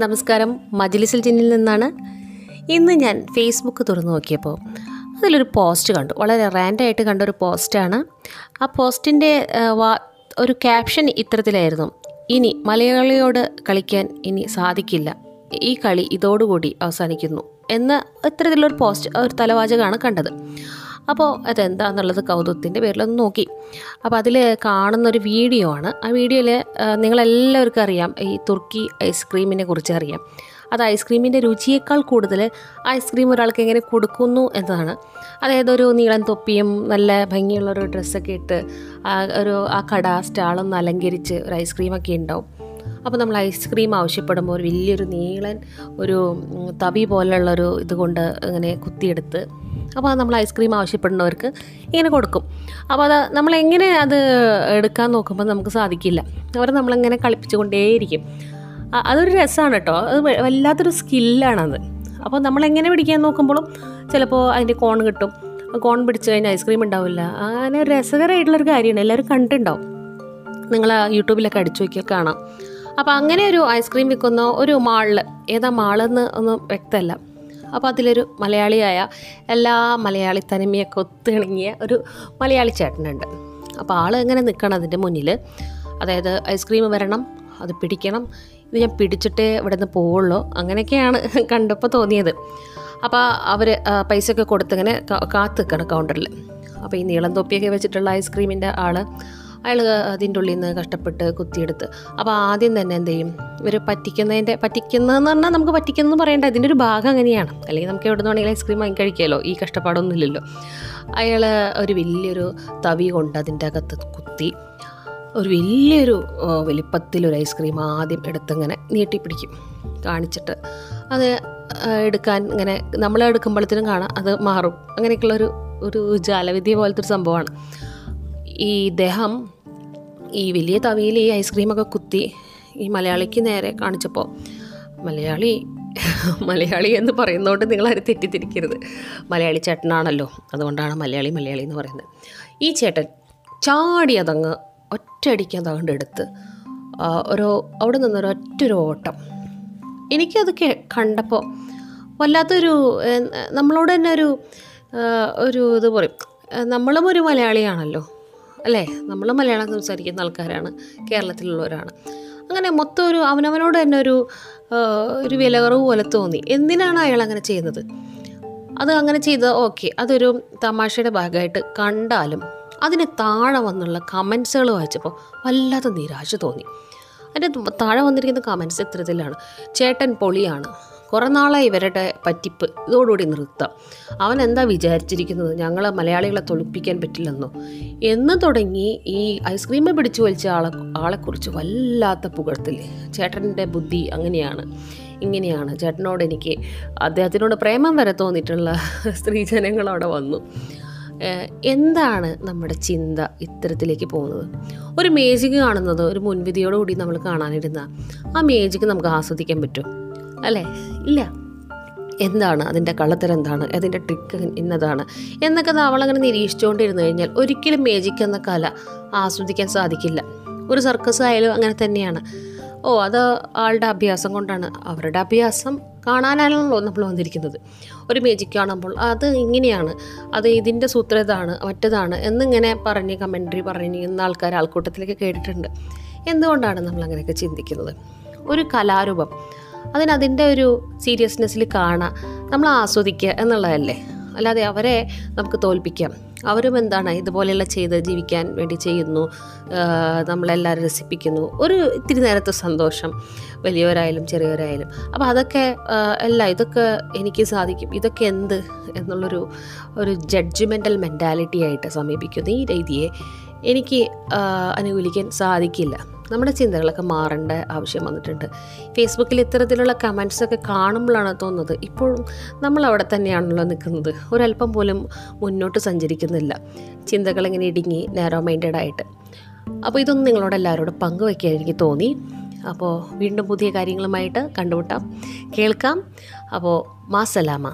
നമസ്കാരം. മജ്ലിസിൽ ജിന്നിൽ നിന്നാണ്. ഇന്ന് ഞാൻ ഫേസ്ബുക്ക് തുറന്നു നോക്കിയപ്പോൾ അതിലൊരു പോസ്റ്റ് കണ്ടു. വളരെ റാൻഡായിട്ട് കണ്ട ഒരു പോസ്റ്റാണ് ആ പോസ്റ്റിന്റെ ഒരു ക്യാപ്ഷൻ ഇത്തരത്തിലായിരുന്നു. ഇനി മലയാളിയോട് കളിക്കാൻ ഇനി സാധിക്കില്ല. ഈ കളി ഇതോടുകൂടി അവസാനിക്കുന്നു. എന്ന ഇത്തരത്തിലുള്ളൊരു പോസ്റ്റ് ഒരു തലവാചകമാണ് കണ്ടത്. അപ്പോൾ അതെന്താണെന്നുള്ളത് കൗതുകത്തിന്റെ പേരിലൊന്ന് നോക്കി. അപ്പോൾ അതിൽ കാണുന്നൊരു വീഡിയോ ആണ്. ആ വീഡിയോയിൽ നിങ്ങളെല്ലാവർക്കും അറിയാം ഈ തുർക്കി ഐസ്ക്രീമിനെ കുറിച്ച് അറിയാം. അത് ഐസ്ക്രീമിന്റെ രുചിയേക്കാൾ കൂടുതൽ ഐസ്ക്രീം ഒരാൾക്ക് എങ്ങനെ കൊടുക്കുന്നു എന്നതാണ്. അതായത് ഒരു നീളൻ തൊപ്പിയും നല്ല ഭംഗിയുള്ളൊരു ഡ്രസ്സൊക്കെ ഇട്ട് ഒരു ആ കട സ്റ്റാളൊന്ന് അലങ്കരിച്ച് ഒരു ഐസ്ക്രീമൊക്കെ ഉണ്ടാവും. അപ്പോൾ നമ്മൾ ഐസ്ക്രീം ആവശ്യപ്പെടുമ്പോൾ ഒരു വലിയൊരു നീളൻ ഒരു തവി പോലുള്ളൊരു ഇതുകൊണ്ട് ഇങ്ങനെ കുത്തിയെടുത്ത് അപ്പോൾ അത് നമ്മൾ ഐസ്ക്രീം ആവശ്യപ്പെടുന്നവർക്ക് ഇങ്ങനെ കൊടുക്കും. അപ്പോൾ അത് നമ്മളെങ്ങനെ അത് എടുക്കാൻ നോക്കുമ്പോൾ നമുക്ക് സാധിക്കില്ല. അവർ നമ്മളെങ്ങനെ കളിപ്പിച്ചുകൊണ്ടേയിരിക്കും. കൊണ്ടേയിരിക്കും അതൊരു രസമാണ് കേട്ടോ. അത് വല്ലാത്തൊരു സ്കില്ലാണത്. അപ്പോൾ നമ്മളെങ്ങനെ പിടിക്കാൻ നോക്കുമ്പോഴും ചിലപ്പോൾ അതിന്റെ കോൺ കിട്ടും. കോൺ പിടിച്ചു കഴിഞ്ഞാൽ ഐസ്ക്രീം ഉണ്ടാവില്ല. അങ്ങനെ രസകരമായിട്ടുള്ളൊരു കാര്യമാണ്. എല്ലാവരും കണ്ടിട്ടുണ്ടാവും. നിങ്ങൾ യൂട്യൂബിലൊക്കെ അടിച്ചു നോക്കിയാൽ കാണാം. അപ്പോൾ അങ്ങനെ ഒരു ഐസ്ക്രീം വിൽക്കുന്ന ഒരു മാളിൽ ഏതാ മാളെന്ന് ഒന്നും വ്യക്തമല്ല. അപ്പോൾ അതിലൊരു മലയാളിയായ എല്ലാ മലയാളി തനിമയൊക്കെ ഒത്തിണങ്ങിയ ഒരു മലയാളി ചേട്ടനുണ്ട്. അപ്പോൾ ആൾ എങ്ങനെ നിൽക്കണം അതിന്റെ മുന്നിൽ? അതായത് ഐസ്ക്രീം വരണം അത് പിടിക്കണം. ഇത് ഞാൻ പിടിച്ചിട്ടേ ഇവിടെ നിന്ന് പോവുള്ളൂ. അങ്ങനെയൊക്കെയാണ് കണ്ടപ്പോൾ തോന്നിയത്. അപ്പോൾ അവർ പൈസ ഒക്കെ കൊടുത്തിങ്ങനെ കാത്തു നിൽക്കണം കൗണ്ടറിൽ അപ്പോൾ ഈ നീളം തൊപ്പിയൊക്കെ വെച്ചിട്ടുള്ള ഐസ്ക്രീമിന്റെ ആൾ അയാൾ അതിന്റെ ഉള്ളിൽ നിന്ന് കഷ്ടപ്പെട്ട് കുത്തിയെടുത്ത്. അപ്പോൾ ആദ്യം തന്നെ എന്ത് ചെയ്യും? ഇവർ പറ്റിക്കുന്നതിന്റെ പറ്റിക്കുന്നതെന്ന് പറഞ്ഞാൽ നമുക്ക് പറ്റിക്കുന്നതെന്ന് പറയേണ്ട ഇതിന്റെ ഒരു ഭാഗം അങ്ങനെയാണ്. അല്ലെങ്കിൽ നമുക്ക് എവിടെ നിന്നാണെങ്കിൽ ഐസ്ക്രീം വാങ്ങി കഴിക്കാമല്ലോ ഈ കഷ്ടപ്പാടൊന്നും ഇല്ലല്ലോ. അയാൾ ഒരു വലിയൊരു തവി കൊണ്ട് അതിന്റെ അകത്ത് കുത്തി ഒരു വലിയൊരു വലിപ്പത്തിലൊരു ഐസ്ക്രീം ആദ്യം എടുത്തിങ്ങനെ നീട്ടിപ്പിടിക്കും കാണിച്ചിട്ട്. അത് എടുക്കാൻ ഇങ്ങനെ നമ്മൾ എടുക്കുമ്പോഴത്തേനും കാണാം അത് മാറും. അങ്ങനെയൊക്കെയുള്ളൊരു ഒരു ജാലവിദ്യ പോലത്തെ ഒരു സംഭവമാണ്. ഈ ഇദ്ദേഹം ഈ വലിയ തവിയിൽ ഈ ഐസ്ക്രീമൊക്കെ കുത്തി ഈ മലയാളിക്ക് നേരെ കാണിച്ചപ്പോൾ മലയാളി മലയാളി എന്ന് പറയുന്നതുകൊണ്ട് നിങ്ങൾ നിങ്ങളാരും തെറ്റിദ്ധരിക്കരുത്. മലയാളി ചേട്ടനാണല്ലോ. അതുകൊണ്ടാണ് മലയാളി മലയാളി എന്ന് പറയുന്നത്. ഈ ചേട്ടൻ ചാടി അതങ്ങ് ഒറ്റയടിക്ക് അതങ്ങോട്ട് എടുത്ത് ഒരു അവിടെ നിന്നൊരു ഒറ്റൊരു ഓട്ടം. എനിക്കത് കണ്ടപ്പോൾ വല്ലാത്തൊരു നമ്മളോട് തന്നെ ഒരു ഒരു ഇത് പറയും. നമ്മളും ഒരു മലയാളിയാണല്ലോ. അല്ലേ? നമ്മൾ മലയാളം സംസാരിക്കുന്ന ആൾക്കാരാണ്. കേരളത്തിലുള്ളവരാണ്. അങ്ങനെ മൊത്തം ഒരു അവനവനോട് തന്നെ ഒരു ഒരു വിലകുറവ് പോലെ തോന്നി. എന്തിനാണ് അയാൾ അങ്ങനെ ചെയ്യുന്നത്? അത് അങ്ങനെ ചെയ്ത് ഓക്കെ. അതൊരു തമാശയുടെ ഭാഗമായിട്ട് കണ്ടാലും അതിന് താഴെ വന്നുള്ള കമൻസുകൾ വായിച്ചപ്പോൾ വല്ലാതെ നിരാശ തോന്നി. അതിന്റെ താഴെ വന്നിരിക്കുന്ന കമൻസ് ഇത്തരത്തിലാണ്. ചേട്ടൻ പൊളിയാണ്. കുറേ നാളായി ഇവരുടെ പറ്റിപ്പ്. ഇതോടുകൂടി നിർത്താം. അവൻ എന്താ വിചാരിച്ചിരിക്കുന്നത്? ഞങ്ങൾ മലയാളികളെ തൊളിപ്പിക്കാൻ പറ്റില്ലെന്നോ? എന്ന് തുടങ്ങി ഈ ഐസ്ക്രീം പിടിച്ചു വലിച്ച ആളെ ആളെക്കുറിച്ച് വല്ലാത്ത പുകഴ്ത്തിൽ ചേട്ടന്റെ ബുദ്ധി അങ്ങനെയാണ്. ഇങ്ങനെയാണ്. ചേട്ടനോട് എനിക്ക് അദ്ദേഹത്തിനോട് പ്രേമം വരെ തോന്നിയിട്ടുള്ള സ്ത്രീജനങ്ങൾ അവിടെ വന്നു. എന്താണ് നമ്മുടെ ചിന്ത ഇത്തരത്തിലേക്ക് പോകുന്നത്? ഒരു മേജിക് കാണുന്നത് ഒരു മുൻവിധിയോടുകൂടി നമ്മൾ കാണാനിരുന്ന ആ മേജിക് നമുക്ക് ആസ്വദിക്കാൻ പറ്റും. അല്ലേ? ഇല്ല. എന്താണ് അതിന്റെ കള്ളത്തരം എന്താണ്? അതിന്റെ ട്രിക്ക് ഇന്നതാണ്. എന്നൊക്കെ നമ്മളങ്ങനെ നിരീക്ഷിച്ചുകൊണ്ടിരുന്നു കഴിഞ്ഞാൽ ഒരിക്കലും മേജിക് എന്ന കല ആസ്വദിക്കാൻ സാധിക്കില്ല. ഒരു സർക്കസ് ആയാലും അങ്ങനെ തന്നെയാണ്. ഓ അത് ആളുടെ അഭ്യാസം കൊണ്ടാണ്. അവരുടെ അഭ്യാസം കാണാനാണല്ലോ നമ്മൾ വന്നിരിക്കുന്നത്. ഒരു മേജിക് കാണുമ്പോൾ അത് ഇങ്ങനെയാണ്. അത് ഇതിന്റെ സൂത്രം ഇതാണ് മറ്റതാണ് എന്നിങ്ങനെ പറഞ്ഞ് കമൻട്രി പറഞ്ഞിരിക്കുന്ന ആൾക്കാർ ആൾക്കൂട്ടത്തിലേക്ക് കേട്ടിട്ടുണ്ട്. എന്തുകൊണ്ടാണ് നമ്മൾ അങ്ങനെയൊക്കെ ചിന്തിക്കുന്നത്? ഒരു കലാരൂപം. അതിന് അതിന്റെ ഒരു സീരിയസ്നെസ്സിൽ കാണാം. നമ്മൾ ആസ്വദിക്കുക എന്നുള്ളതല്ലേ? അല്ലാതെ അവരെ നമുക്ക് തോൽപ്പിക്കാം. അവരും എന്താണ് ഇതുപോലെയുള്ള ചെയ്ത് ജീവിക്കാൻ വേണ്ടി ചെയ്യുന്നു നമ്മളെല്ലാവരും രസിപ്പിക്കുന്നു. ഒരു ഇത്തിരി നേരത്തെ സന്തോഷം വലിയവരായാലും ചെറിയവരായാലും. അപ്പോൾ അതൊക്കെ അല്ല ഇതൊക്കെ എനിക്ക് സാധിക്കും. ഇതൊക്കെ എന്ത്? എന്നുള്ളൊരു ഒരു ജഡ്ജ്മെന്റൽ മെന്റാലിറ്റി ആയിട്ട് സമീപിക്കുന്ന ഈ രീതിയെ. എനിക്ക് അനുകൂലിക്കാൻ സാധിക്കില്ല. നമ്മുടെ ചിന്തകളൊക്കെ മാറേണ്ട ആവശ്യം വന്നിട്ടുണ്ട്. ഫേസ്ബുക്കിൽ ഇത്തരത്തിലുള്ള കമൻസൊക്കെ കാണുമ്പോഴാണ് തോന്നുന്നത്. ഇപ്പോഴും നമ്മൾ അവിടെ തന്നെയാണല്ലോ നിൽക്കുന്നത്. ഒരല്പം പോലും മുന്നോട്ട് സഞ്ചരിക്കുന്നില്ല. ചിന്തകൾ ഇങ്ങനെ ഇടുങ്ങി നാരോ മൈൻഡഡ് ആയിട്ട്. അപ്പോൾ ഇതൊന്നും നിങ്ങളോട് എല്ലാവരോടും പങ്കുവയ്ക്കാൻ എനിക്ക് തോന്നി. അപ്പോൾ വീണ്ടും പുതിയ കാര്യങ്ങളുമായിട്ട് കണ്ടുമുട്ടാം. കേൾക്കാം. അപ്പോൾ മാസലാമ